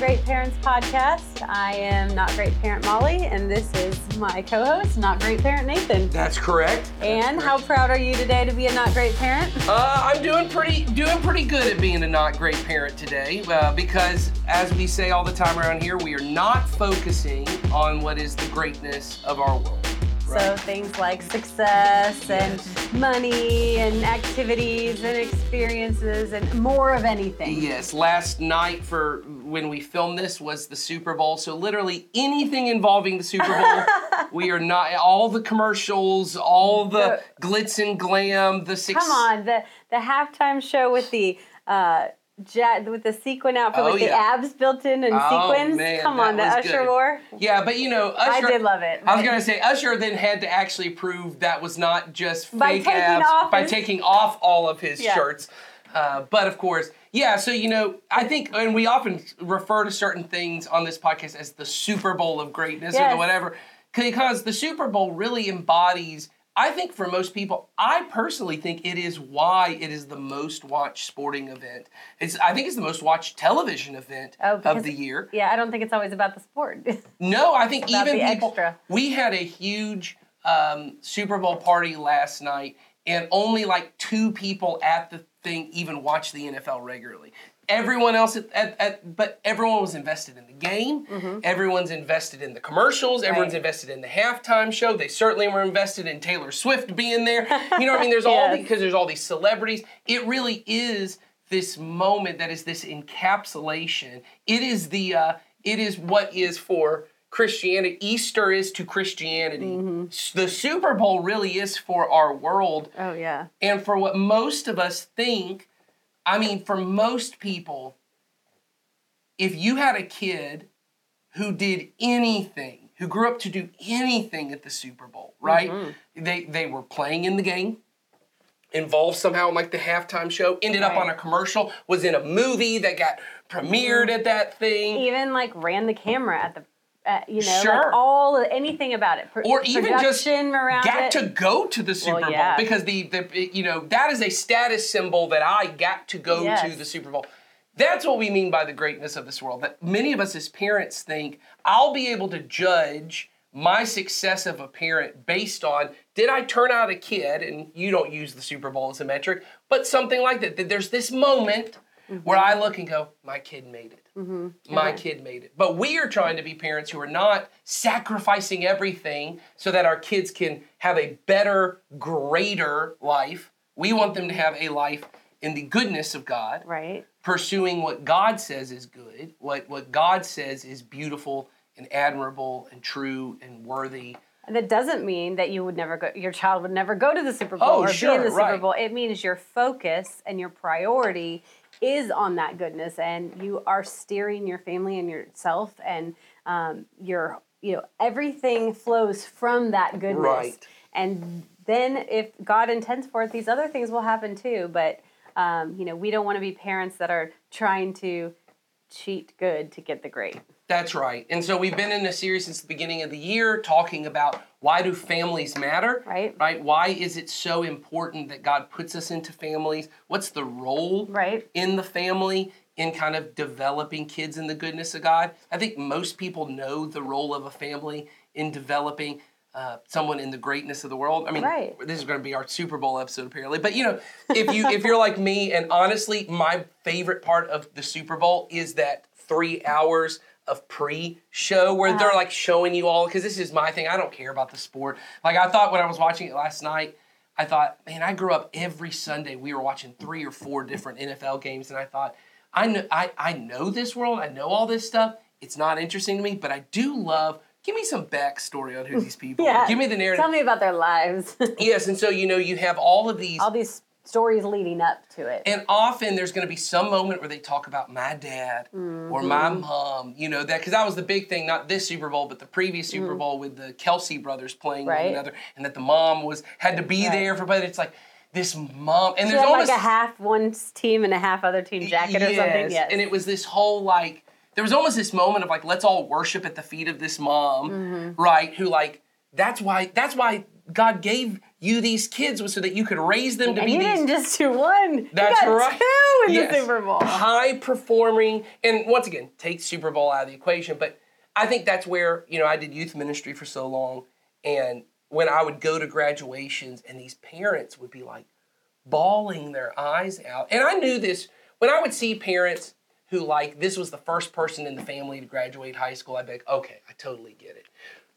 Great Parents podcast. I am Not Great Parent Molly, and this is my co host, Not Great Parent Nathan. That's correct. And how proud are you today to be a Not Great Parent? Uh, I'm doing pretty doing pretty good at being a not great parent today uh, because, as we say all the time around here, we are not focusing on what is the greatness of our world. So things like success and money and activities and experiences and more of anything. Yes, last night for when we filmed this was the Super Bowl. So literally anything involving the Super Bowl, we are not all the commercials, all the glitz and glam, the six. Come on, the the halftime show with the uh, jet with the sequin outfit Oh, with the abs built in and Oh, sequins. man, Come on, the Usher good. wore. Yeah, but you know, Usher, I did love it. I was gonna say Usher then had to actually prove that was not just By fake taking abs off by his- taking off all of his Yeah. shirts. Uh, but of course, yeah. So you know, I think, and we often refer to certain things on this podcast as the Super Bowl of greatness or the whatever, because the Super Bowl really embodies. I think for most people, I personally think it is why it is the most watched sporting event. It's I think it's the most watched television event Oh, of the year. Yeah, I don't think it's always about the sport. No, I think even people. extra. We had a huge um, Super Bowl party last night, and only like two people at the thing even watch the NFL regularly. Everyone else, at, at, at but everyone was invested in the game. Everyone's invested in the commercials. Everyone's Mm-hmm. Right. invested in the halftime show. They certainly were invested in Taylor Swift being there. You know what I mean? There's all because there's all these celebrities. It really is this moment that is this encapsulation. It is the uh, it is what is for Christianity. Easter is to Christianity. Mm-hmm. The Super Bowl really is for our world oh yeah. and for what most of us think. I mean, for most people, if you had a kid who did anything, who grew up to do anything at the Super Bowl, right? Mm-hmm. They they were playing in the game, involved somehow in like the halftime show, ended up on a commercial, was in a movie that got premiered at that thing. Even like ran the camera at the, uh, you know, Sure. like all anything about it. Pr- or even just got it. to go to the Super Bowl yeah. because the, the you know that is a status symbol that I got to go to the Super Bowl. That's what we mean by the greatness of this world. That many of us as parents think I'll be able to judge my success of a parent based on did I turn out a kid and you don't use the Super Bowl as a metric, but something like that. That there's this moment where I mm-hmm. look and go, my kid made it. Mm-hmm. My kid made it. But we are trying to be parents who are not sacrificing everything so that our kids can have a better, greater life. We want them to have a life in the goodness of God, right. pursuing what God says is good, what, what God says is beautiful and admirable and true and worthy. And that doesn't mean that you would never go. Your child would never go to the Super Bowl Oh, or sure, be in the Super right. Bowl. It means your focus and your priority is on that goodness, and you are steering your family and yourself, and um, your you know everything flows from that goodness. Right. And then, if God intends for it, these other things will happen too. But um, you know, we don't want to be parents that are trying to cheat good to get the great. That's right. And so we've been in a series since the beginning of the year talking about why do families matter? Right. Right? Why is it so important that God puts us into families? What's the role Right. in the family in kind of developing kids in the goodness of God? I think most people know the role of a family in developing uh, someone in the greatness of the world. I mean, Right. this is going to be our Super Bowl episode apparently. But you know, if you if you're like me, and honestly, my favorite part of the Super Bowl is that three hours of pre-show where they're like showing you all because this is my thing. I don't care about the sport. Like I thought when I was watching it last night, I thought, man, I grew up every Sunday. We were watching three or four different NFL games, and I thought, I know, I, I know this world. I know all this stuff. It's not interesting to me, but I do love. Give me some backstory on who these people Yeah. are. Give me the narrative. Tell me about their lives. Yes, and so you know you have all of these, all these stories leading up to it. and often there's going to be some moment where they talk about my dad or my mom. You know that because that was the big thing, not this Super Bowl, but the previous Super Bowl with the Kelce brothers playing Right. one another, and that the mom was had to be Right. there for. But it's like this mom, and She there's almost like a half one team and a half other team jacket or something. Yes. and it was this whole like there was almost this moment of like let's all worship at the feet of this mom, Mm-hmm. right? Who like that's why that's why God gave you these kids was so that you could raise them to and be you these didn't just do one. That's right. Two in Yes. the Super Bowl. high performing and once again take super bowl out of the equation but i think that's where you know i did youth ministry for so long and when i would go to graduations and these parents would be like bawling their eyes out and i knew this when i would see parents who like this was the first person in the family to graduate high school i'd be like okay i totally get it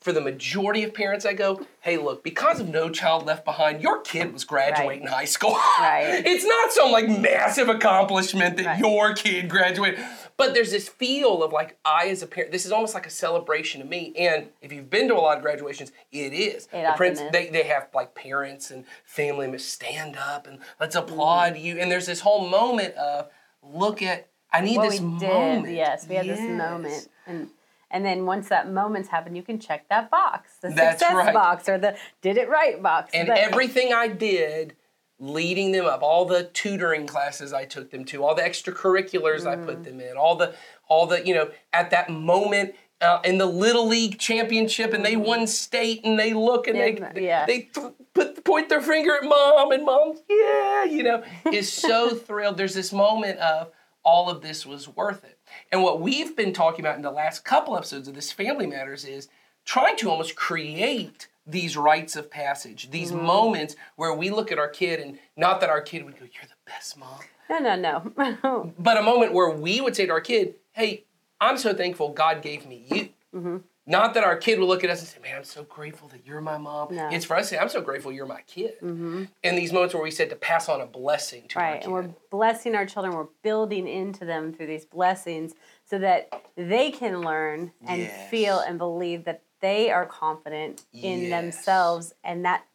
for the majority of parents, I go, hey, look, because of No Child Left Behind, your kid was graduating high school. Right. it's not some like massive accomplishment that Right. your kid graduated. But there's this feel of like, I as a parent, this is almost like a celebration to me. And if you've been to a lot of graduations, it is. It the often prince, is. They, they have like parents and family members stand up and let's Mm-hmm. applaud you. And there's this whole moment of, look at, I need what this moment. did. Yes, we had this moment, and and then once that moment's happened, you can check that box, the That's success right. box or the did it right box. And But- everything I did leading them up, all the tutoring classes I took them to, all the extracurriculars I Mm. put them in, all the all the, you know, at that moment uh, in the little league championship and they won state and they look and they Mm. Yeah. they th- put point their finger at mom and mom, yeah, you know, is so thrilled. There's this moment of all of this was worth it. And what we've been talking about in the last couple episodes of this Family Matters is trying to almost create these rites of passage, these Mm-hmm. moments where we look at our kid and not that our kid would go, You're the best mom, no, no, no. but a moment where we would say to our kid, Hey, I'm so thankful God gave me you. Mm-hmm. Not that our kid will look at us and say, Man, I'm so grateful that you're my mom. No. It's for us to say, I'm so grateful you're my kid. And these moments where we said to pass on a blessing to our right, and we're blessing our children. We're building into them through these blessings, so that they can learn and Yes. feel and believe that they are confident in Yes. themselves, and that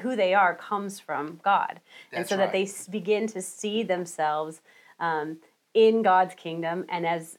who they are comes from God, and so right. that they begin to see themselves um, in God's kingdom and as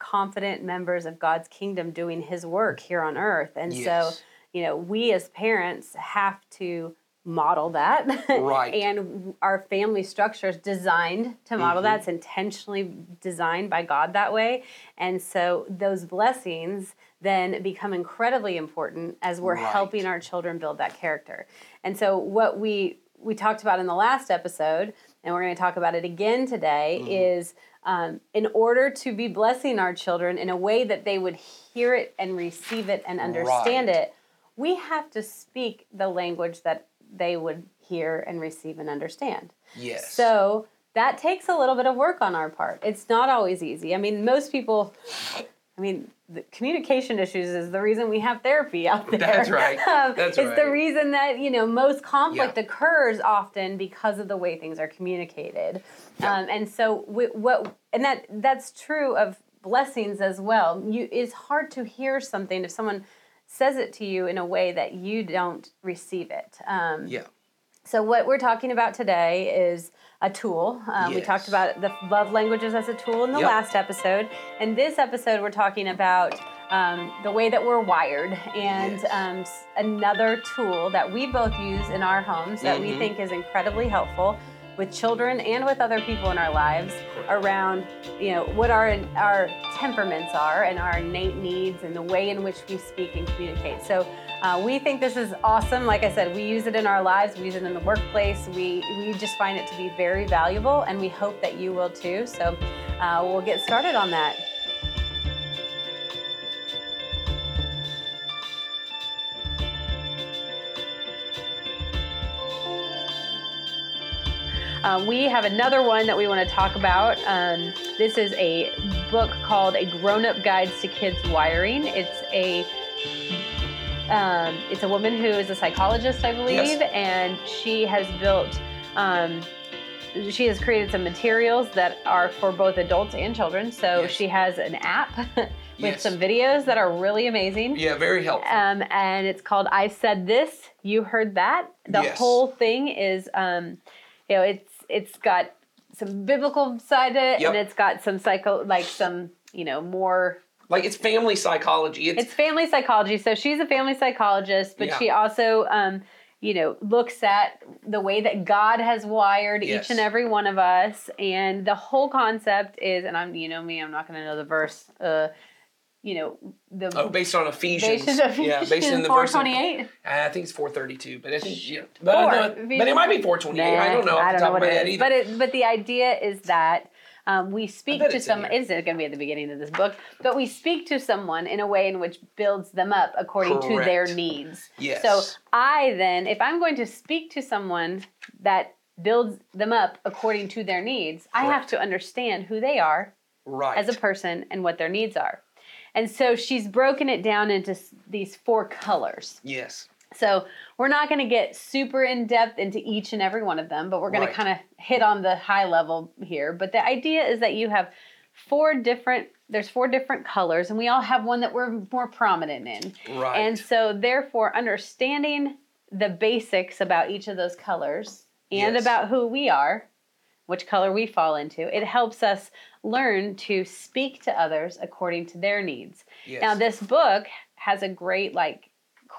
confident members of God's kingdom doing his work here on earth. And so, you know, we as parents have to model that. Right. and our family structure is designed to model Mm-hmm. that. It's intentionally designed by God that way. And so those blessings then become incredibly important as we're Right. helping our children build that character. And so what we we talked about in the last episode, and we're going to talk about it again today, Mm-hmm. is um, in order to be blessing our children in a way that they would hear it and receive it and understand Right. it, we have to speak the language that they would hear and receive and understand. yes. So that takes a little bit of work on our part. It's not always easy. I mean, most people, I mean, the communication issues is the reason we have therapy out there. That's right. Um, That's it's the reason that you know most conflict Yeah. occurs often because of the way things are communicated, Yeah. um, and so we, what and that that's true of blessings as well. You it's hard to hear something if someone says it to you in a way that you don't receive it. Um, yeah. So what we're talking about today is a tool. Um, We talked about the love languages as a tool in the Yep. last episode. In this episode, we're talking about um, the way that we're wired and Yes. um, another tool that we both use in our homes that we Mhm. think is incredibly helpful with children and with other people in our lives around you know what our our temperaments are and our innate needs and the way in which we speak and communicate so uh, we think this is awesome like i said we use it in our lives we use it in the workplace we we just find it to be very valuable and we hope that you will too so uh, we'll get started on that Uh, we have another one that we want to talk about. Um, this is a book called A Grown Up Guides to Kids Wiring. It's a um, it's a woman who is a psychologist, I believe, Yes. and she has built. Um, she has created some materials that are for both adults and children. So Yes. she has an app with Yes. some videos that are really amazing. Yeah, very helpful. Um, and it's called I Said This, You Heard That. The whole thing is, um, you know, it's it's got some biblical side to it, Yep. and it's got some psycho, like some, you know, more. Like it's family psychology. It's, It's family psychology. So she's a family psychologist, but Yeah. she also, um, you know, looks at the way that God has wired Yes. each and every one of us, and the whole concept is, and I'm, you know me, I'm not going to know the verse. Uh, you know, the Oh, based on Ephesians. Based on yeah, based Ephesians in the verse. 4:28? I think it's 432, but I think yeah. But, Four. but it might be 428. I don't know I don't know what it is. either. But it, but the idea is that um, we speak to some. here. It's going to be at the beginning of this book, but we speak to someone in a way in which builds them up according to their needs. Yes. So I then, if I'm going to speak to someone that builds them up according to their needs, I have to understand who they are right. as a person and what their needs are. And so she's broken it down into these four colors. yes. So we're not going to get super in depth into each and every one of them, but we're going Right. to kind of hit on the high level here. But the idea is that you have four different there's four different colors and we all have one that we're more prominent in. Right. And so therefore understanding the basics about each of those colors and Yes. about who we are, which color we fall into, it helps us learn to speak to others according to their needs. yes. Now, this book has a great like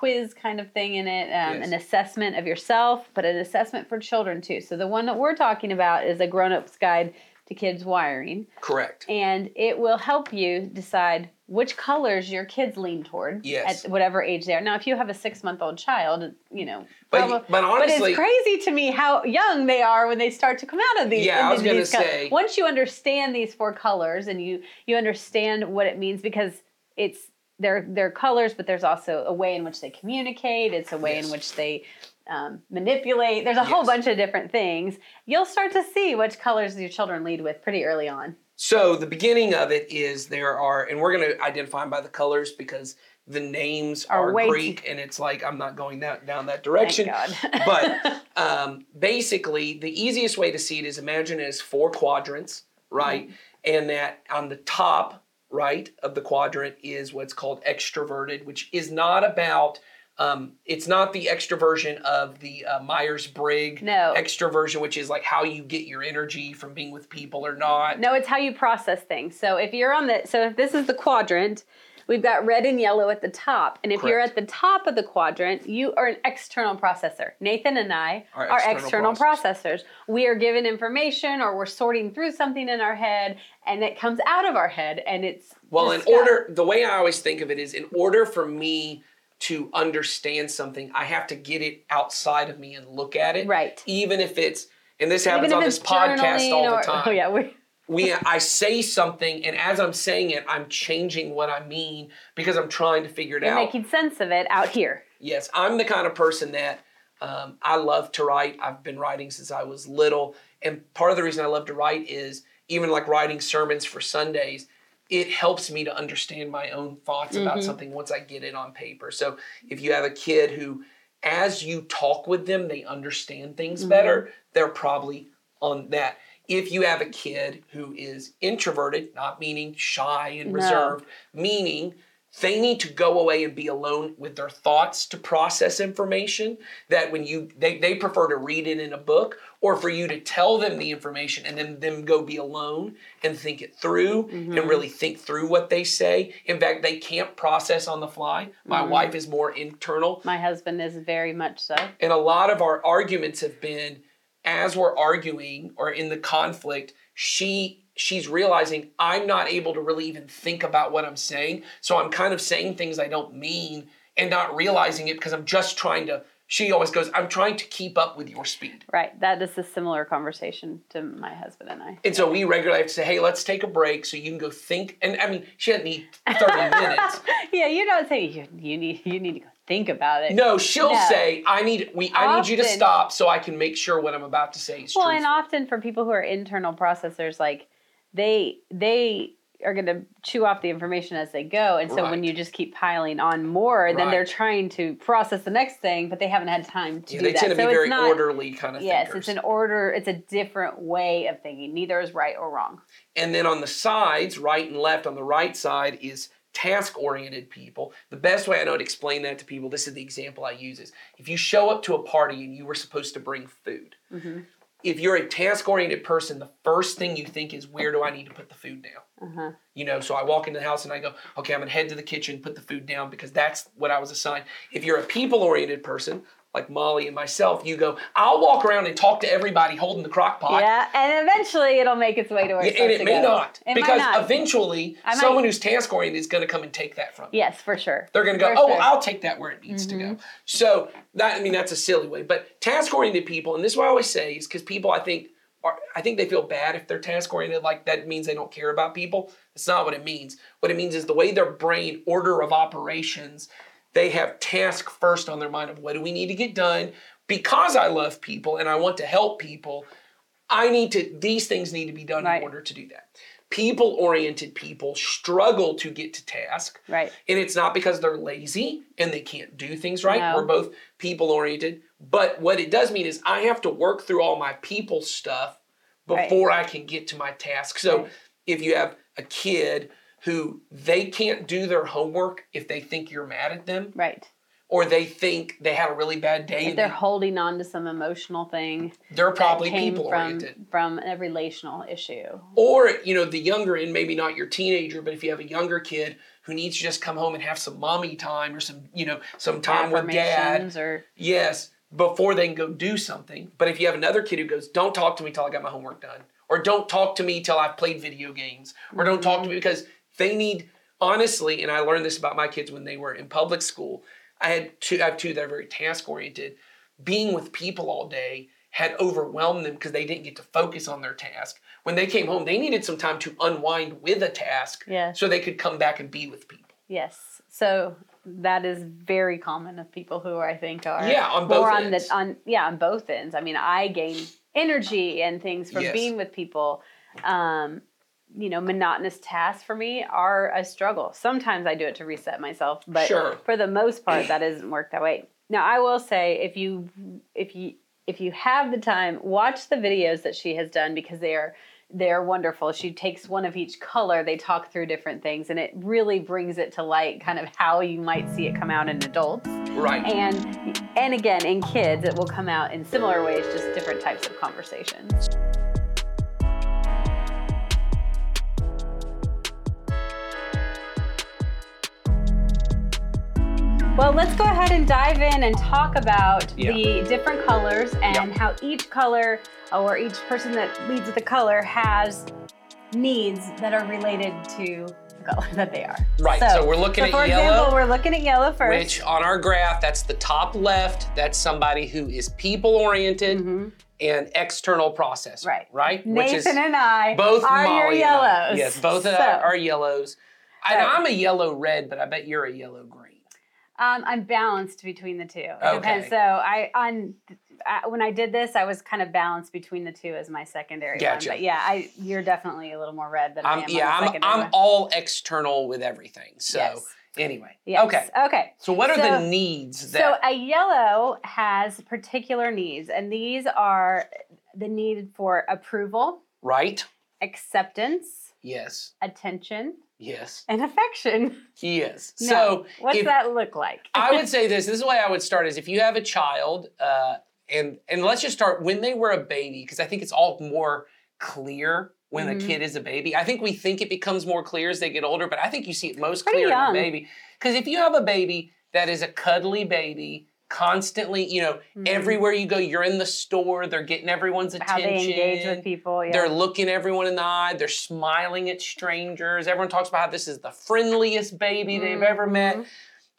quiz kind of thing in it, um, Yes. an assessment of yourself, but an assessment for children too. So the one that we're talking about is a grown-up's guide to kids wiring, Correct. and it will help you decide which colors your kids lean toward Yes. at whatever age they are. Now, if you have a six-month-old child, you know, But- probably- but honestly- but it's crazy to me how young they are when they start to come out of these. Yeah, I was gonna say- once you understand these four colors and you you understand what it means because it's they're they're colors, but there's also a way in which they communicate. It's a way Yes. in which they um, manipulate. There's a whole bunch of different things. You'll start to see which colors your children lead with pretty early on. So the beginning of it is there are, and we're going to identify them by the colors because the names Are are, Greek, and it's like I'm not going that down that direction. But um, basically, the easiest way to see it is imagine it as four quadrants, right? Mm-hmm. And that on the top right of the quadrant is what's called extroverted, which is not about. Um, it's not the extroversion of the uh, Myers Briggs No. extroversion, which is like how you get your energy from being with people or not. No, it's how you process things. So if you're on the so if this is the quadrant, we've got red and yellow at the top. And if you're at the top of the quadrant, you are an external processor. Nathan and I Are are external external processors. We are given information or we're sorting through something in our head and it comes out of our head and it's Well, in order, the way I always think of it is in order for me to understand something, I have to get it outside of me and look at it. Right. Even if it's, and this happens on this podcast all or- the time. Oh yeah, we we I say something, and as I'm saying it, I'm changing what I mean because I'm trying to figure it you're out. making sense of it out here. Yes, I'm the kind of person that um, I love to write. I've been writing since I was little. And part of the reason I love to write is even like writing sermons for Sundays, it helps me to understand my own thoughts about mm-hmm. something once I get it on paper. So if you have a kid who, as you talk with them, they understand things mm-hmm. better, they're probably on that. If you have a kid who is introverted, not meaning shy and No. reserved, meaning they need to go away and be alone with their thoughts to process information that when you they, they prefer to read it in a book or for you to tell them the information and then them go be alone and think it through and mm-hmm. really think through what they say. In fact they can't process on the fly. My mm-hmm. wife is more internal. My husband is very much so. and a lot of our arguments have been as we're arguing or in the conflict, she she's realizing I'm not able to really even think about what I'm saying. So I'm kind of saying things I don't mean and not realizing it because I'm just trying to she always goes, I'm trying to keep up with your speed. Right. That is a similar conversation to my husband and I. And so we regularly have to say, hey, let's take a break so you can go think. And I mean, she doesn't need 30 minutes. yeah, you don't say you, you need you need to go think about it. No, she'll No. say, I need we I need you to Often- stop so I can make sure what I'm about to say is Well, true. and often for people who are internal processors, like they they are going to chew off the information as they go, and so when you just keep piling on more, then they're trying to process the next thing, but they haven't had time to yeah, do they that. tend to so be very it's not. orderly kind of Yes, thinkers. it's an order. It's a different way of thinking. Neither is right or wrong. And then on the sides, right and left, on the right side is task oriented people. The best way I know to explain that to people, this is the example I use is if you show up to a party and you were supposed to bring food, Mm-hmm. If you're a task oriented person, the first thing you think is, where do I need to put the food down? Uh-huh. You know, so I walk into the house and I go, okay, I'm gonna head to the kitchen, put the food down because that's what I was assigned. If you're a people oriented person, like Molly and myself, you go, I'll walk around and talk to everybody holding the crock pot. Yeah, and eventually it'll make its way to where Yeah, it's and it may go. not. It might because not. eventually I might- someone who's task oriented is going to come and take that from you. Yes, for sure. They're going to go, For oh, sure. Mm-hmm. I'll take that where it needs to go. So that I mean that's a silly way, but task oriented people, and this is what I always say is because people I think are I think they feel bad if they're task oriented, like that means they don't care about people. That's not what it means. What it means is the way their brain order of operations, they have task first on their mind of what do we need to get done because I love people and I want to help people. I need to these things need to be done Right. in order to do that. People oriented people struggle to get to task. Right. And it's not because they're lazy and they can't do things right. No. We're both people oriented. But what it does mean is I have to work through all my people stuff Right. before I can get to my task. So Right. if you have a kid who they can't do their homework if they think you're mad at them Right. or they think they had a really bad day If they're they, holding on to some emotional thing they're probably people from oriented. from a relational issue. Or, you know, the younger end, maybe not your teenager, but if you have a younger kid who needs to just come home and have some mommy time or some, you know, some time with dad. Or Yes, before they can go do something. But if you have another kid who goes, don't talk to me till I got my homework done, or don't talk to me till I've played video games, or don't talk to me because they need, honestly, and I learned this about my kids when they were in public school. I had two, I have two that are very task oriented. Being with people all day had overwhelmed them because they didn't get to focus on their task. When they came home, they needed some time to unwind with a task Yeah. so they could come back and be with people. yes. So that is very common of people who I think are Yeah, on both more on ends. the on yeah on both ends. I mean, I gain energy and things from Yes. being with people. Um, you know, monotonous tasks for me are a struggle. Sometimes I do it to reset myself, but Sure. for the most part, that doesn't work that way. Now, I will say, if you if you if you have the time, watch the videos that she has done because they are they're wonderful. She takes one of each color, they talk through different things, and it really brings it to light kind of how you might see it come out in adults. Right. And and again, in kids, it will come out in similar ways, just different types of conversations. Well, let's go ahead and dive in and talk about Yeah. the different colors and Yeah. how each color or each person that leads the color has needs that are related to the color that they are. Right, so we're looking so at for yellow, example, we're looking at yellow first. Which on our graph, that's the top left. That's somebody who is people oriented and external processor. Mm-hmm. Right. Right. Nathan and I both are Molly your yellows. Yes, both of So- are yellows. So- I'm a yellow red, but I bet you're a yellow green. Um, I'm balanced between the two. It Okay. depends. So I on uh, when I did this, I was kind of balanced between the two as my secondary Gotcha. one. But yeah, I you're definitely a little more red than I am. I'm yeah, I'm secondary I'm one. all external with everything. So Yes. anyway. Yes. Okay. Okay. So what are So- the needs So a yellow has particular needs, and these are the need for approval, right? acceptance, Yes. attention, Yes. and affection. Yes. Now, So what's if- that look like? I would say this. This is the way I would start: is if you have a child, uh, and and let's just start when they were a baby, because I think it's all more clear when Mhm. a kid is a baby. I think we think it becomes more clear as they get older, but I think you see it most Pretty clear in a baby. Because if you have a baby that is a cuddly baby, constantly, you know, Mhm. everywhere you go, you're in the store, they're getting everyone's attention. How they engage with people. Yeah. They're looking everyone in the eye. They're smiling at strangers. Everyone talks about how this is the friendliest baby they've ever met.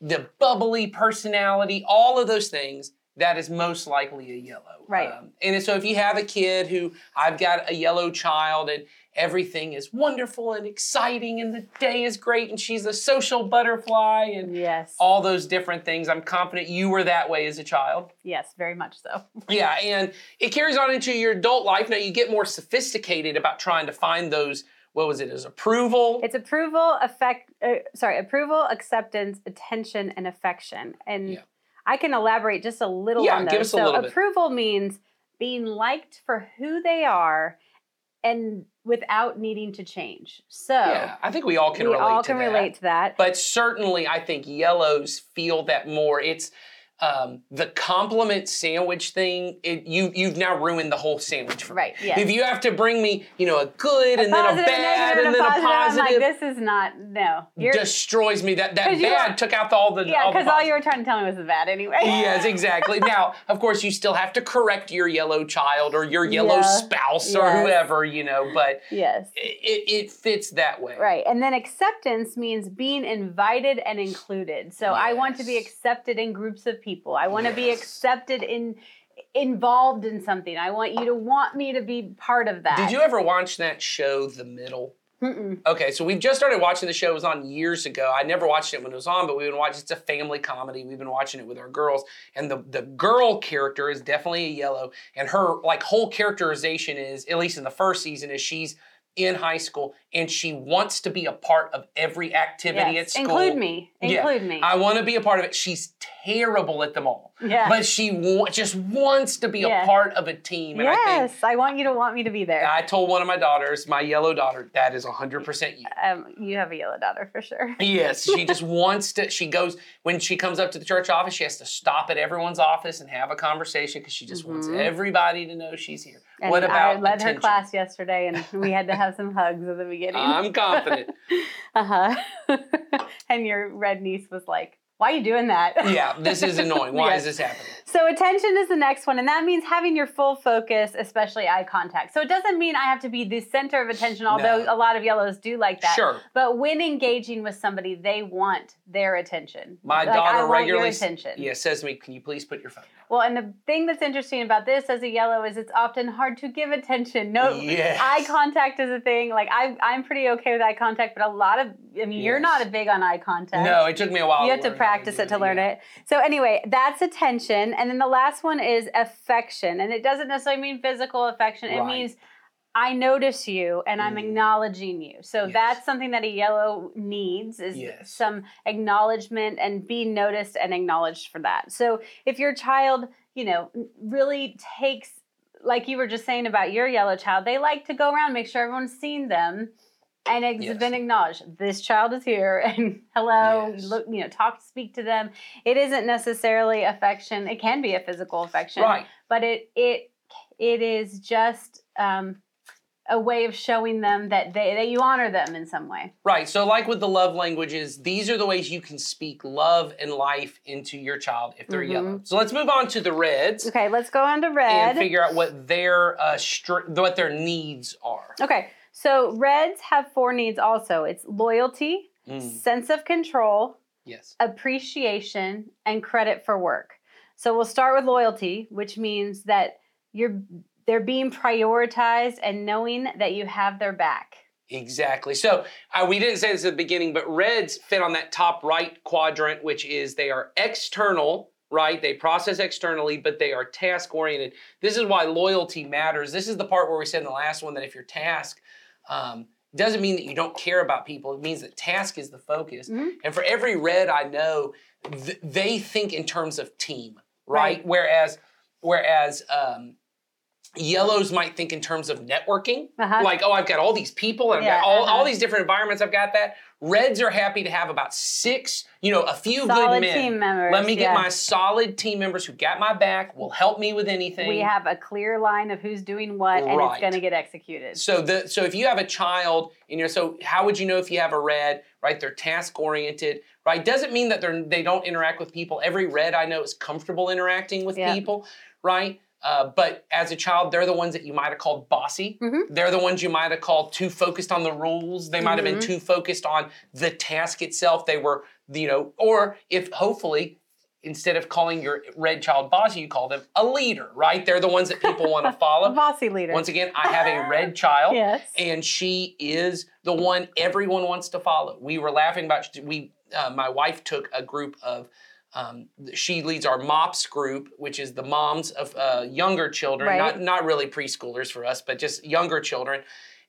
The bubbly personality, all of those things. That is most likely a yellow. Right. Um, and so if you have a kid who I've got a yellow child and everything is wonderful and exciting and the day is great and she's a social butterfly and Yes. all those different things, I'm confident you were that way as a child. yes, very much so. Yeah, and it carries on into your adult life. Now you get more sophisticated about trying to find those. What was it? As approval. It's approval, affect. Uh, sorry, approval, acceptance, attention, and affection. And Yeah. I can elaborate just a little Yeah, on those. give us a so bit. approval means being liked for who they are, and without needing to change. So yeah, I think we all can we relate all to can that. relate to that. But certainly, I think yellows feel that more. It's um, the compliment sandwich thing, it, you you've now ruined the whole sandwich. Right, yes. If you have to bring me, you know, a good and then a bad negative, and then a I'm positive, like, this is not no. You're, destroys me. That that bad are- took out the, all the yeah, because all positive. you were trying to tell me was the bad anyway. Yes, exactly. now, of course, you still have to correct your yellow child or your yellow Yeah. spouse or Yes. whoever, you know, but yes. it, it fits that way. Right. And then acceptance means being invited and included. So I want to be accepted in groups of people. I want to be accepted in involved in something. I want you to want me to be part of that. Did you ever watch that show, The Middle? Mm-mm. Okay, so we've just started watching the show. It was on years ago. I never watched it when it was on, but we've been watching. It's a family comedy. We've been watching it with our girls, and the the girl character is definitely a yellow, and her like whole characterization is, at least in the first season, is she's in high school and she wants to be a part of every activity Yes. at school. Include me. Yeah. Include me. I want to be a part of it. She's terrible at them all. Yeah. But she wa- just wants to be Yeah. a part of a team. And I think yes, I want you to want me to be there. I told one of my daughters, my yellow daughter, that is 100% you. um, you have a yellow daughter for sure. Yes, she just wants to. She goes when she comes up to the church office. She has to stop at everyone's office and have a conversation because she just wants everybody to know she's here. And what about I led attention? her class yesterday, and we had to have some hugs at the beginning. I'm confident. uh huh. and your red niece was like, "Why are you doing that?" yeah, this is annoying. Why is this happening? So attention is the next one, and that means having your full focus, especially eye contact. So it doesn't mean I have to be the center of attention, although No. a lot of yellows do like that. Sure. But when engaging with somebody, they want their attention. My Like, daughter regularly attention. Yeah, says to me, "Can you please put your phone down?" Well, and the thing that's interesting about this as a yellow is it's often hard to give attention. No, Yes. eye contact is a thing. Like I, I'm pretty okay with eye contact, but a lot of, I mean, you're not a big on eye contact. No, it took me a while. you have to how practice it to learn it. So anyway, that's attention, and then the last one is affection, and it doesn't necessarily mean physical affection. It Right. means I notice you and I'm Mm. acknowledging you. So Yes. that's something that a yellow needs is Yes. some acknowledgement and being noticed and acknowledged for that. So if your child, you know, really takes like you were just saying about your yellow child, they like to go around, make sure everyone's seen them and it's Yes. been acknowledged. This child is here and hello, Yes. look, you know, talk, speak to them. It isn't necessarily affection. It can be a physical affection, Right. but it it it is just um, a way of showing them that they that you honor them in some way. Right. So, like with the love languages, these are the ways you can speak love and life into your child if they're Mhm. yellow. So let's move on to the reds Okay, let's go on to red and figure out what their uh, str- what their needs are. Okay, so reds have four needs also. It's loyalty, Mm, sense of control, yes. appreciation, and credit for work. So we'll start with loyalty, which means that you're they're being prioritized and knowing that you have their back. Exactly. So uh, we didn't say this at the beginning, but reds fit on that top right quadrant, which is they are external, right? They process externally, but they are task oriented. This is why loyalty matters. This is the part where we said in the last one that if your task um, doesn't mean that you don't care about people, it means that task is the focus. Mhm. And for every red I know, th- they think in terms of team, right? Right. Whereas, whereas, um, Yellows might think in terms of networking, Uh-huh. like, oh, I've got all these people and I've got all, uh-huh. all these different environments. I've got that. Reds are happy to have about six, you know, a few Solid good men. team members, Let me get yeah. my solid team members who got my back, will help me with anything. We have a clear line of who's doing what, and it's going to get executed. So the so if you have a child, you know, so how would you know if you have a red, right? They're task oriented, right? Doesn't mean that they're they don't interact with people. Every red I know is comfortable interacting with Yeah. people, right? Uh, but as a child, they're the ones that you might have called bossy. Mhm. They're the ones you might have called too focused on the rules. They might have been Mhm. too focused on the task itself. They were, you know, or if hopefully instead of calling your red child bossy, you call them a leader, right? They're the ones that people want to follow. bossy leader. Once again, I have a red child, Yes. and she is the one everyone wants to follow. We were laughing about we. Uh, my wife took a group of. Um, she leads our MOPS group, which is the moms of uh, younger children, Right. not not really preschoolers for us, but just younger children,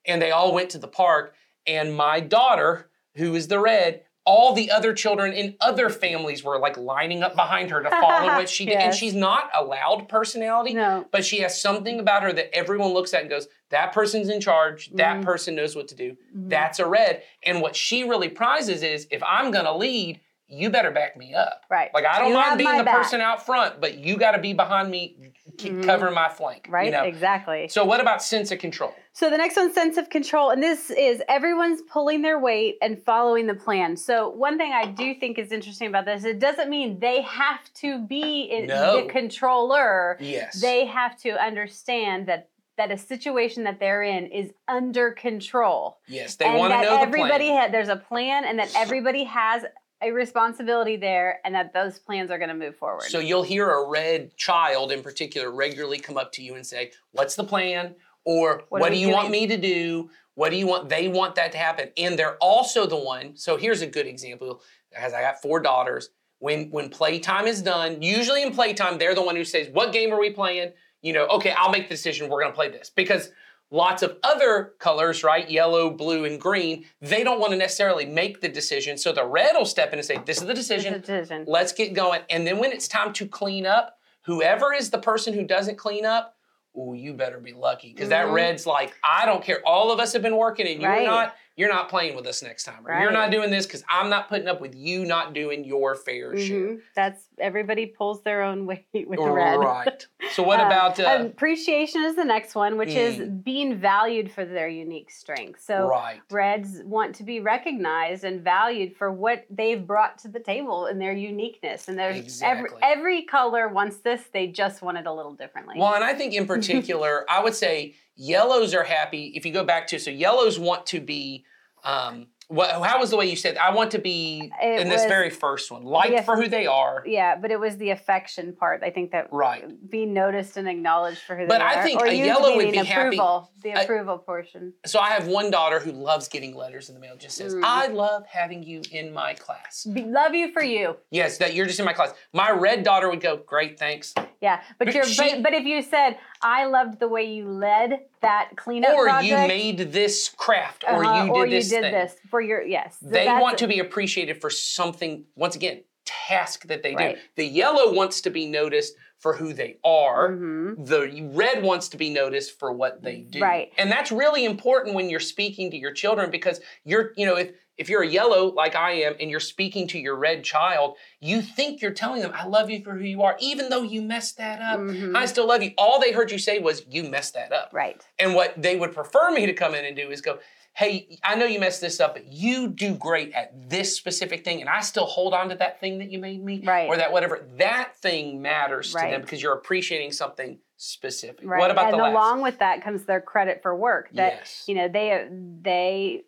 and they all went to the park. And my daughter, who is the red, all the other children in other families were like lining up behind her to follow what she did. And she's not a loud personality, No. but she has something about her that everyone looks at and goes, that person's in charge. That Mhm. person knows what to do. Mhm. That's a red. And what she really prizes is if I'm going to lead, you better back me up. Right. Like I don't You mind being the back. person out front, but you got to be behind me, Mhm. covering my flank. Right. You know? Exactly. So what about sense of control? So the next one, sense of control, and this is everyone's pulling their weight and following the plan. So one thing I do think is interesting about this, it doesn't mean they have to be No. the controller. Yes. They have to understand that that a situation that they're in is under control. yes. They want to know the everybody plan. ha- there's a plan and that everybody has a responsibility there and that those plans are going to move forward. So you'll hear a red child in particular regularly come up to you and say, "What's the plan?" or What "What, do you want me to do?" What do you want? They want that to happen, and they're also the one. So here's a good example. As I got four daughters, when when playtime is done, usually in playtime, they're the one who says, "What game are we playing?" You know, okay, I'll make the decision. We're going to play this because lots of other colors, right? Yellow, blue, and green. They don't want to necessarily make the decision, so the red will step in and say, "This is the decision. decision. Let's get going. And then when it's time to clean up, whoever is the person who doesn't clean up, ooh, you better be lucky. Because that Mhm. red's like, I don't care. All of us have been working and you're Right. not, you're not playing with us next time. Or you're not doing this because I'm not putting up with you not doing your fair share. Mhm. That's everybody pulls their own weight with the red. Right. So what Uh, about uh, appreciation is the next one, which is Mm. being valued for their unique strengths. So right? Reds want to be recognized and valued for what they've brought to the table and their uniqueness. And there's every every color wants this. They just want it a little differently. Well, and I think in particular, I would say yellows are happy. If you go back to, so yellows want to be, um, what, how was the way you said? I want to be It in this was- very first one, liked for who they are. yeah, but it was the affection part. I think that Right. being noticed and acknowledged for who But they I are. But I think or a yellow would be happy- approval, the I- approval portion. So I have one daughter who loves getting letters in the mail. Just says, Mm. "I love having you in my class." Be, love you for you. Yes, that you're just in my class. My red daughter would go, "Great, thanks." Yeah, but, But you're she- but, but if you said I loved the way you led that cleanup or project, you made this craft, or uh-huh, you did or this you did thing. this for your yes. So They want to be appreciated for something. Once again, task that they Right. do. The yellow wants to be noticed for who they are. Mhm. The red wants to be noticed for what they do. Right. And that's really important when you're speaking to your children because you're, you know, if if you're a yellow like I am and you're speaking to your red child, you think you're telling them, I love you for who you are, even though you messed that up. Mhm. I still love you. All they heard you say was, you messed that up. Right. And what they would prefer me to come in and do is go, hey, I know you messed this up, but you do great at this specific thing, and I still hold on to that thing that you made me, Right. or that whatever. That thing matters to them because you're appreciating something specific. Right. What about and the last? along with that comes their credit for work. That Yes. you know they they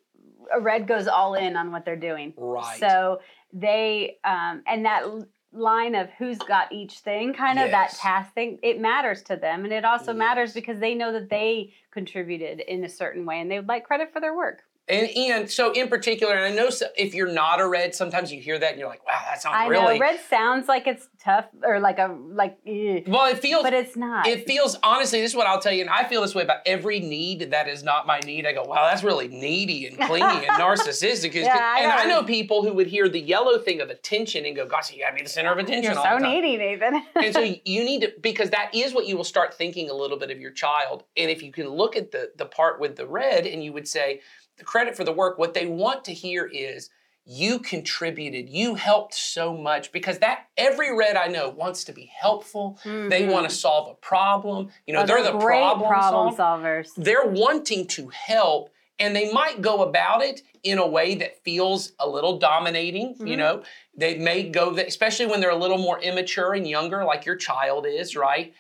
red goes all in on what they're doing. Right. So they um, and that line of who's got each thing, kind of that task thing, it matters to them, and it also matters because they know that they contributed in a certain way, and they would like credit for their work. And, and so in particular, and I know so, if you're not a red, sometimes you hear that and you're like, wow, that sounds I really. know red sounds like it's tough or like a like, eh, well, it feels but it's not. It feels honestly, this is what I'll tell you, and I feel this way about every need that is not my need. I go, wow, that's really needy and clingy and narcissistic." Yeah, I and I know. people who would hear the yellow thing of attention and go, gosh, you gotta be the center of attention You're so needy, Nathan. and so you need to because that is what you will start thinking a little bit of your child. And if you can look at the the part with the red and you would say the credit for the work, what they want to hear is you contributed, you helped so much because that every red I know wants to be helpful. They want to solve a problem. You know, Oh, they're, the great problem, problem solvers. They're wanting to help and they might go about it in a way that feels a little dominating, you Mhm. know. They may go that especially when they're a little more immature and younger like your child is, right?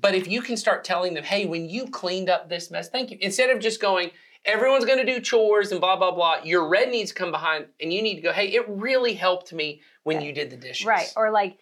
But if you can start telling them, "Hey, when you cleaned up this mess, thank you." Instead of just going, "Everyone's going to do chores and blah blah blah," your red needs to come behind and you need to go, "Hey, it really helped me when you did the dishes." Right. Or like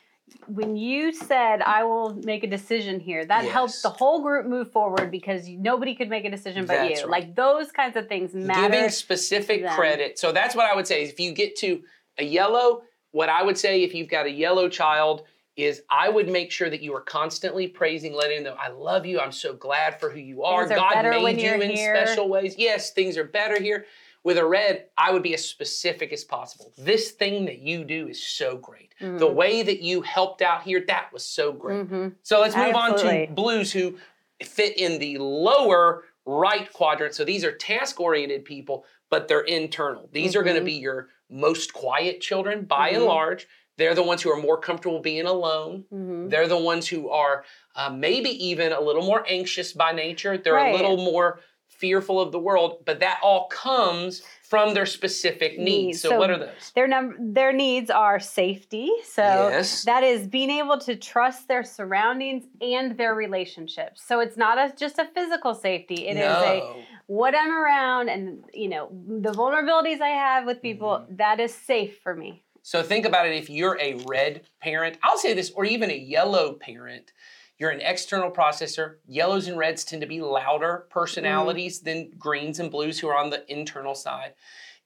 when you said, I will make a decision here, that Yes. the whole group move forward because nobody could make a decision but That's you. right. Like those kinds of things matter. giving specific credit. So that's what I would say is if you get to a yellow, what I would say if you've got a yellow child is I would make sure that you are constantly praising, letting them know, I love you. I'm so glad for who you are. Are God made you in here." special ways. Yes, things are better here. With a red, I would be as specific as possible. This thing that you do is so great. Mm-hmm. The way that you helped out here, that was so great. Mhm. So let's move Absolutely. on to blues who fit in the lower right quadrant. So these are task oriented people, but they're internal. These are going to be your most quiet children by and Mhm. large. They're the ones who are more comfortable being alone. Mhm. They're the ones who are uh, maybe even a little more anxious by nature. They're Right. a little more fearful of the world, but that all comes from their specific needs. Needs. So, So what are those? Their num- their needs are safety. So Yes. that is being able to trust their surroundings and their relationships. So it's not a, just a physical safety. It is a what I'm around and you know the vulnerabilities I have with people Mm-hmm. that is safe for me. So think about it if you're a red parent, I'll say this, or even a yellow parent, you're an external processor. Yellows and reds tend to be louder personalities than greens and blues who are on the internal side.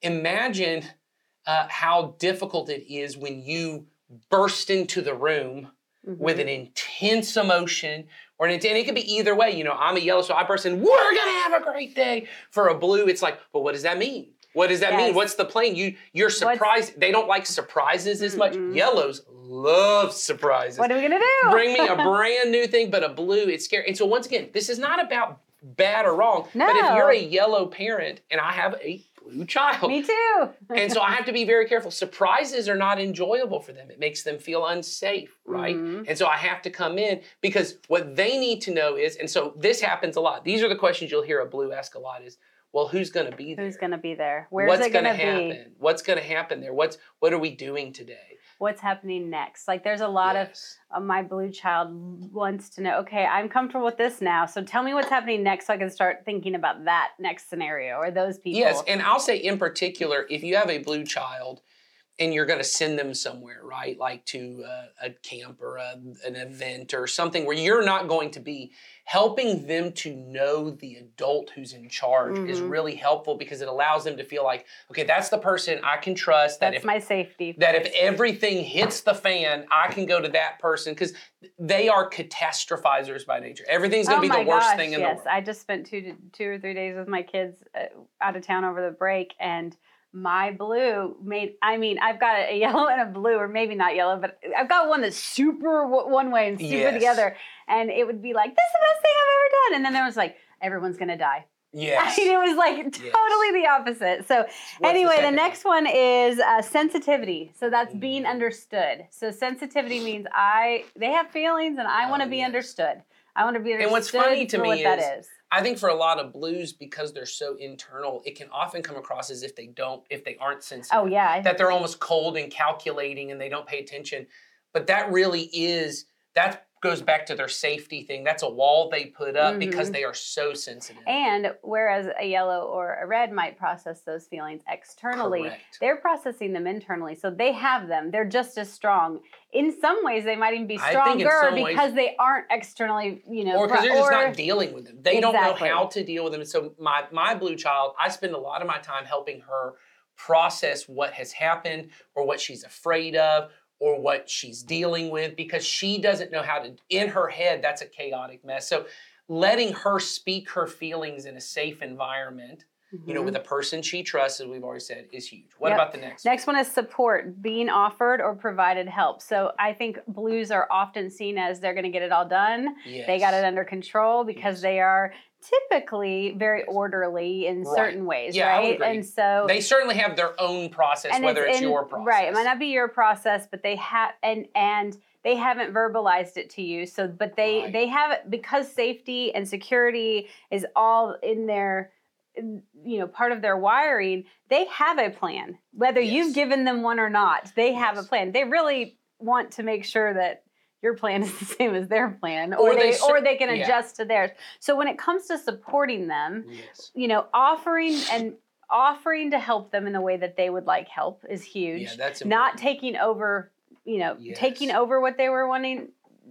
Imagine uh, how difficult it is when you burst into the room with Mm-hmm. an intense emotion or an it could be either way. You know, I'm a yellow, so I burst in, we're gonna have a great day. For a blue, it's like, but what does that mean? What does that mean? What's the plan? You you're surprised. They don't like surprises as much. Mm-mm. Yellows love surprises. What are we gonna do? Bring me a brand new thing, but a blue, it's scary. And so once again, this is not about bad or wrong. No. But if you're a yellow parent and I have a blue child, me too. and so I have to be very careful. Surprises are not enjoyable for them. It makes them feel unsafe, right? Mhm. And so I have to come in because what they need to know is, and so this happens a lot. These are the questions you'll hear a blue ask a lot is, well, who's going to be there? Who's gonna be there? Where's What's it gonna, gonna be? happen? What's going to happen there? What's what are we doing today? What's happening next? Like there's a lot Yes. of uh, my blue child wants to know. Okay, I'm comfortable with this now, so tell me what's happening next, so I can start thinking about that next scenario or those people. Yes, and I'll say in particular, if you have a blue child and you're going to send them somewhere, right, like to uh, a camp or a, an event or something where you're not going to be, helping them to know the adult who's in charge is Mhm. really helpful because it allows them to feel like, okay, that's the person I can trust. That that's if my safety. that if everything hits the fan, I can go to that person because they are catastrophizers by nature. Everything's going to oh be the worst gosh, thing in yes. the world. Yes, I just spent two two or three days with my kids uh, out of town over the break, and my blue made. I mean, I've got a yellow and a blue, or maybe not yellow, but I've got one that's super w- one way and super Yes. other, and it would be like, "This is the best thing I've ever done," and then there was like, "Everyone's gonna die." Yes. I mean, it was like totally the opposite. So anyway, the, second next one is uh, sensitivity. So that's being understood. So sensitivity means I they have feelings and I Oh, want to be yes. understood. I want to be understood. And what's funny to me what is- that is. I think for a lot of blues, because they're so internal, it can often come across as if they don't, if they aren't sensitive. Oh yeah, That they're almost cold and calculating and they don't pay attention. But that really is, that goes back to their safety thing. That's a wall they put up because Mhm. they are so sensitive. and whereas a yellow or a red might process those feelings externally, Correct. they're processing them internally. So they have them. They're just as strong. In some ways, they might even be I think in stronger some ways- because they aren't externally, you know, or because they're just or- not dealing with them. They don't know how to deal with them. So my my blue child, I spend a lot of my time helping her process what has happened or what she's afraid of or what she's dealing with because she doesn't know how to in her head that's a chaotic mess. So letting her speak her feelings in a safe environment, you know, with mm-hmm. a person she trusts, as we've alreys said, is huge. What Yep. about the next? Next one is support, being offered or provided help. So I think blues are often seen as they're going to get it all done. Yes. They got it under control because Yes. they are typically very orderly in Right. certain ways, Yeah, right? And so They certainly have their own process, whether it's, in- your process. Right. It might not be your process, but they have and and they haven't verbalized it to you. So but they Right. they have it because safety and security is all in their you know part of their wiring they have a plan whether Yes. you've given them one or not they have a plan they really want to make sure that your plan is the same as their plan or, Or they they, cer- or they can yeah. adjust to theirs so when it comes to supporting them Yes. you know offering and offering to help them in the way that they would like help is huge Yeah, that's not taking over you know Yes. taking over what they were wanting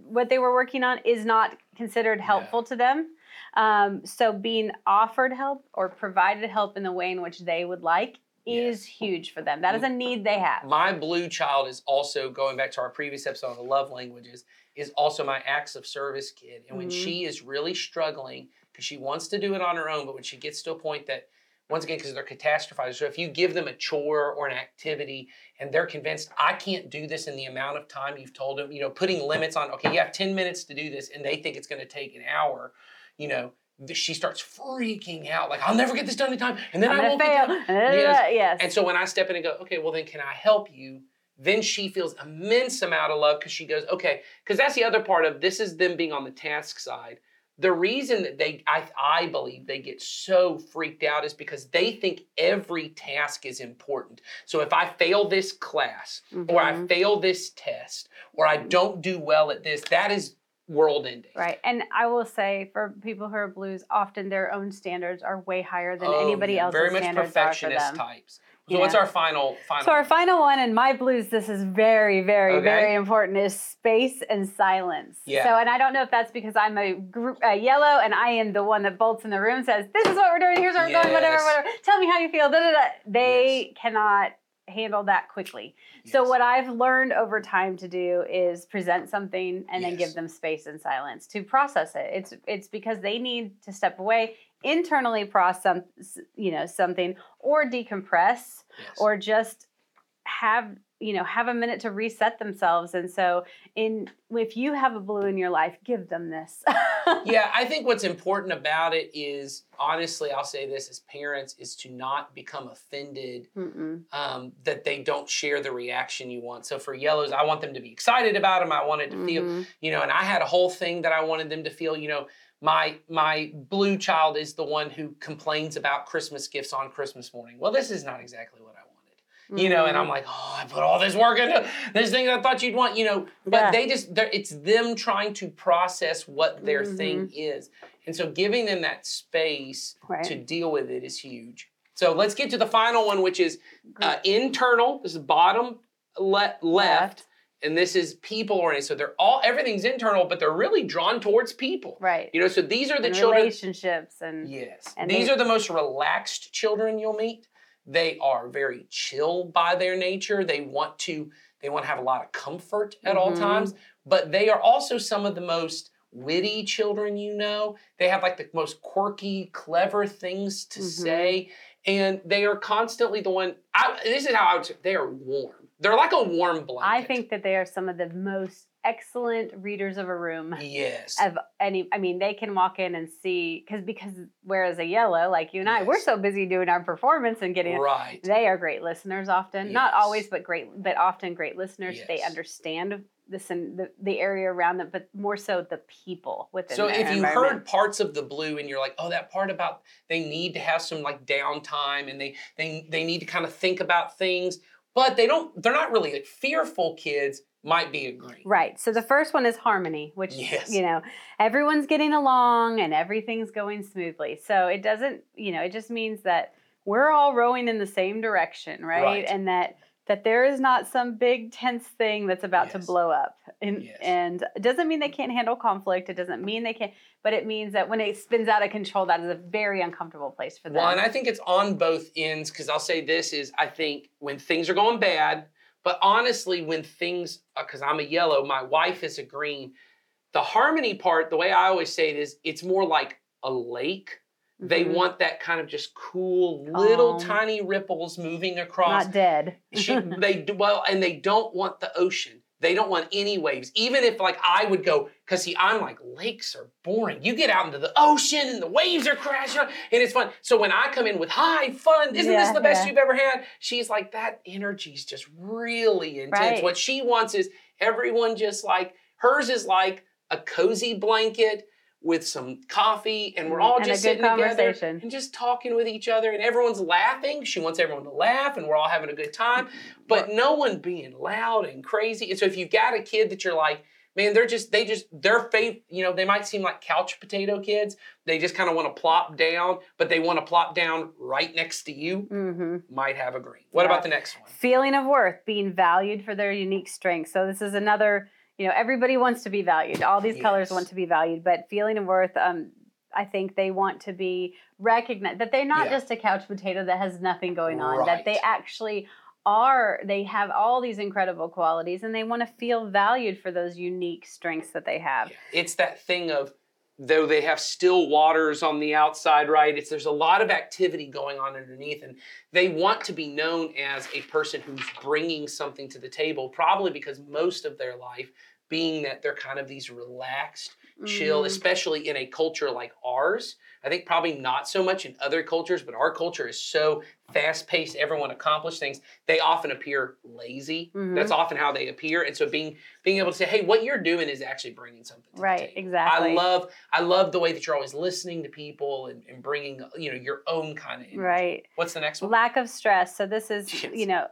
what they were working on is not considered helpful to them um, so being offered help or provided help in the way in which they would like is huge for them. That is a need they have. My blue child is also going back to our previous episode on the love languages is also my acts of service kid. And when Mhm. she is really struggling because she wants to do it on her own but when she gets to a point that once again because they're catastrophizers so if you give them a chore or an activity and they're convinced i can't do this in the amount of time you've told them you know putting limits on okay you have 10 minutes to do this and they think it's going to take an hour you know she starts freaking out, like I'll never get this done in time, and then I'm I won't fail. get done. Yes. Yes. And so when I step in and go, okay, well then can I help you? Then she feels immense amount of love because she goes, okay, because that's the other part of this is them being on the task side. The reason that they, I, I believe, they get so freaked out is because they think every task is important. So if I fail this class, or I Mhm. fail this test, or I don't do well at this, that is world ending. Right. And I will say for people who are blues, often their own standards are way higher than Oh, anybody yeah, else's Very much standards are for perfectionist types. So what's our final final? So our final one in my blues, this is very, very, Okay. very important, is space and silence. Yeah. So, and I don't know if that's because I'm a, gr- a yellow and I am the one that bolts in the room, says, "This is what we're doing. Here's where we're going. Whatever, Yes. whatever. Tell me how you feel." Da, da, da. They cannot handle that quickly. So what I've learned over time to do is present something and then give them space and silence to process it. It's it's because they need to step away, internally process some, you know something or decompress Yes. or just have you know have a minute to reset themselves and so in if you have a blue in your life give them this yeah, I think what's important about it is honestly, I'll say this as parents is to not become offended um, that they don't share the reaction you want. So for yellows, I want them to be excited about them. I wanted to feel, Mhm. you know, and I had a whole thing that I wanted them to feel, you know. My my blue child is the one who complains about Christmas gifts on Christmas morning. Well, this is not exactly what I. you know, and I'm Mhm. like, oh, I put all this work into this thing that I thought you'd want, you know, but Yeah. they just, it's them trying to process what their Mm-hmm. thing is. And so giving them that space Right. to deal with it is huge. So let's get to the final one, which is uh, internal. This is bottom le- left. Left. And this is people oriented. So they're all, everything's internal, but they're really drawn towards people. right You know, so these are the and children. relationships and Yes. And These they- are the most relaxed children you'll meet. They are very chill by their nature. They want to they want to have a lot of comfort at all Mhm. times, but they are also some of the most witty children you know. They have like the most quirky, clever things to Mhm. say and they are constantly the one I, this is how I would say they are warm. They're like a warm blanket. i think that they are some of the most excellent readers of a room yes. of any i mean they can walk in and see because because whereas a yellow like you and i we're so busy doing our performance and getting right. they are great listeners often not always but great but often great listeners they understand this and the, the area around them but more so the people within So if you heard parts of the blue and you're like, oh, that part about they need to have some like downtime and they they they need to kind of think about things, but they don't. They're not really like fearful kids. Might be agreeing. Right. So the first one is harmony, which Yes. you know, everyone's getting along and everything's going smoothly. So it doesn't, you know, it just means that we're all rowing in the same direction, right? Right. And that that there is not some big tense thing that's about to blow up. And Yes. and it doesn't mean they can't handle conflict. It doesn't mean they can't, but it means that when it spins out of control, that is a very uncomfortable place for them. Well, and I think it's on both ends because I'll say this is I think when things are going bad, but honestly, when things because I'm a yellow, my wife is a green. The harmony part, the way I always say it is, it's more like a lake. They Mhm. want that kind of just cool little Calm. tiny ripples moving across. not dead. she, they do well, and they don't want the ocean. They don't want any waves. Even if like I would go, because see, I'm like lakes are boring. You get out into the ocean and the waves are crashing, and it's fun. So when I come in with hi, fun, isn't this the best yeah. you've ever had? She's like that energy's just really intense. Right. What she wants is everyone just like hers is like a cozy blanket with some coffee, and we're all And just sitting together and just talking with each other, and everyone's laughing. She wants everyone to laugh, and we're all having a good time, but no one being loud and crazy. And so if you've got a kid that you're like, man, they're just they just their faith, you know, they might seem like couch potato kids. They just kind of want to plop down, but they want to plop down right next to you. hmm Might have a green. What Yeah. about the next one? feeling of worth, being valued for their unique strengths. So this is another, you know, everybody wants to be valued. All these colors want to be valued, but feeling of worth, um, I think they want to be recognized that they're not Yeah. just a couch potato that has nothing going on. That they actually are. They have all these incredible qualities, and they want to feel valued for those unique strengths that they have. Yeah. It's that thing of though they have still waters on the outside, right? It's there's a lot of activity going on underneath, and they want to be known as a person who's bringing something to the table. Probably because most of their life, being that they're kind of these relaxed, chill, Mhm. especially in a culture like ours. I think probably not so much in other cultures, but our culture is so fast paced. Everyone accomplish things. They often appear lazy. Mhm. That's often how they appear. And so being being able to say, "Hey, what you're doing is actually bringing something." Right, exactly. I love I love the way that you're always listening to people and, and bringing you know your own kind of. energy. Right. What's the next one? Lack of stress. So this is, Yes. you know,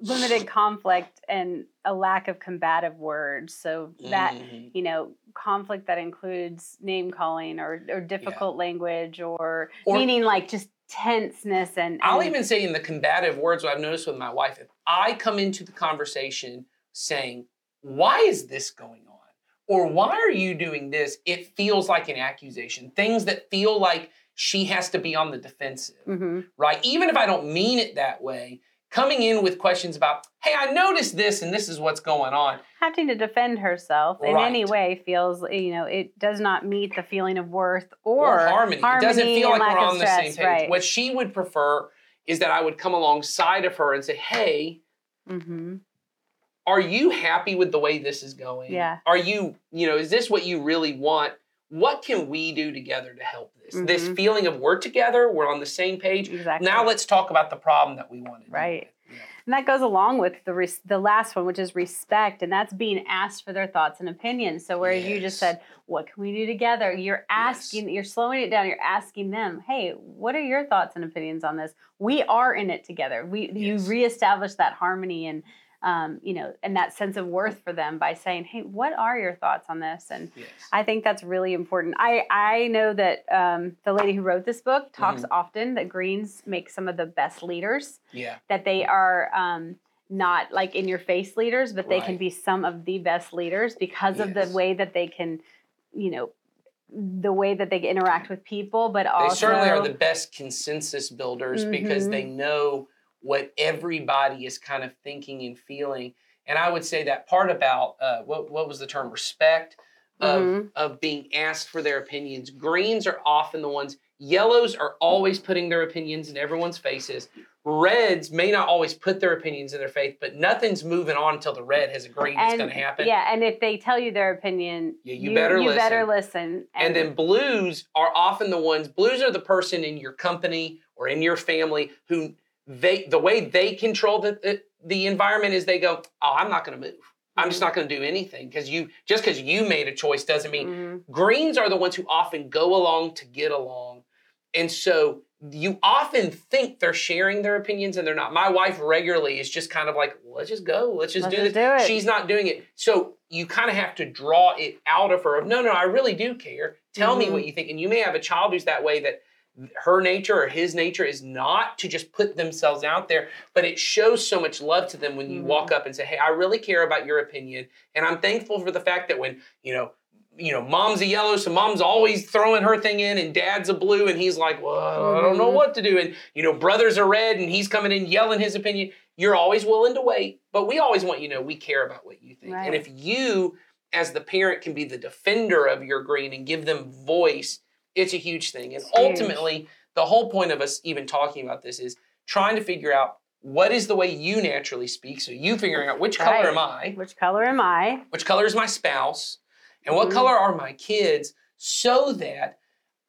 limited conflict and a lack of combative words. So that, Mhm. you know, conflict that includes name calling or, or difficult language or, Or- meaning like just tenseness and, I'll even say in the combative words what I've noticed with my wife, if I come into the conversation saying, Why is this going on? Or why are you doing this? It feels like an accusation. Things that feel like she has to be on the defensive, Mhm. right? Even if I don't mean it that way, coming in with questions about, hey, I noticed this and this is what's going on. having to defend herself in any way feels, you know, it does not meet the feeling of worth or, Or, harmony. It doesn't feel like we're on the same stress, page. Right. What she would prefer is that I would come alongside of her and say, hey, hmm are you happy with the way this is going? Yeah. Are you, you know, is this what you really want? What can we do together to help this? This mm-hmm. feeling of we're together, we're on the same page. Exactly. Now let's talk about the problem that we want to Right. Yeah. And that goes along with the res- the last one, which is respect, and that's being asked for their thoughts and opinions. So whereas you just said, "What can we do together?" You're asking, you're slowing it down. You're asking them, "Hey, what are your thoughts and opinions on this? We are in it together. We you reestablish that harmony and um, you know and that sense of worth for them by saying, "Hey, what are your thoughts on this?" And Yes. I think that's really important. I I know that um, the lady who wrote this book talks Mm-hmm. often that Greens make some of the best leaders yeah. that they are um, not like in your face leaders, but they can be some of the best leaders because of the way that they can, you know, the way that they interact with people, but They also certainly are the best consensus builders because Mhm. they know what everybody is kind of thinking and feeling. And I would say that part about uh, what what was the term respect of Mhm. of being asked for their opinions. Greens are often the ones. Yellows are always putting their opinions in everyone's faces. Reds may not always put their opinions in their face, but nothing's moving on until the red has agreed it's going to happen. Yeah, and if they tell you their opinion, Yeah, you better you listen. better listen. And then blues are often the ones. Blues are the person in your company or in your family who they the way they control the the, the environment is they go, oh, I'm not going to move. I'm just not going to do anything because you just because you made a choice doesn't mean Mhm. Greens are the ones who often go along to get along. And so you often think they're sharing their opinions and they're not. My wife regularly is just kind of like, let's just go. Let's just Let's do just this. do it. She's not doing it. So you kind of have to draw it out of her of, no, no, I really do care. Tell me Mhm. what you think. And you may have a child who's that way that her nature or his nature is not to just put themselves out there, but it shows so much love to them when you Mhm. walk up and say, "Hey, I really care about your opinion, and I'm thankful for the fact that when you know, you know, mom's a yellow, so mom's always throwing her thing in, and dad's a blue, and he's like, well, I don't know Mhm. what to do, and you know, brothers are red, and he's coming in yelling his opinion. You're always willing to wait, but we always want you to know we care about what you think, Right. and if you, as the parent, can be the defender of your green and give them voice, it's a huge thing, and ultimately the whole point of us even talking about this is trying to figure out what is the way you naturally speak. So you figuring out which color Right. am I, Which color am I? which color is my spouse, and what Mhm. color are my kids, so that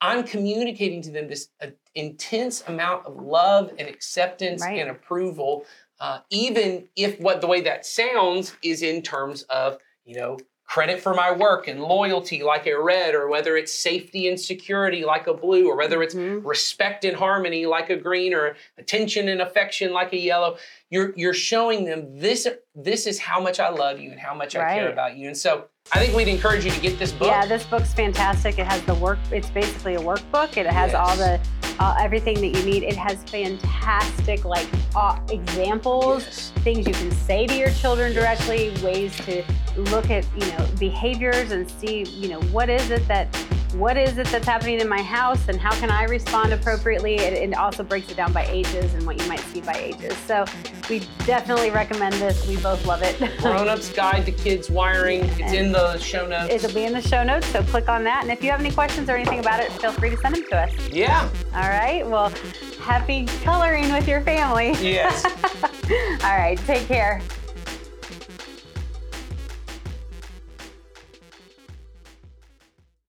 I'm communicating to them this uh, intense amount of love and acceptance Right. and approval, uh, even if what the way that sounds is in terms of you know credit for my work and loyalty like a red, or whether it's safety and security like a blue, or whether it's Mhm. respect and harmony like a green, or attention and affection like a yellow. You're you're showing them this this is how much I love you and how much I care about you. And so I think we'd encourage you to get this book. Yeah, this book's fantastic. It has the work. It's basically a workbook. It has all the uh, everything that you need. It has fantastic like uh, examples, Yes. things you can say to your children directly, ways to look at you know behaviors and see you know what is it that what is it that's happening in my house and how can I respond appropriately. It, it also breaks it down by ages and what you might see by ages. So we definitely recommend this. We both love it. Grown-ups Guide to Kids Wiring. It's in the show notes. It'll be in the show notes, so click on that. And if you have any questions or anything about it, feel free to send them to us. yeah. All right. Well, happy coloring with your family. Yes. All right. Take care.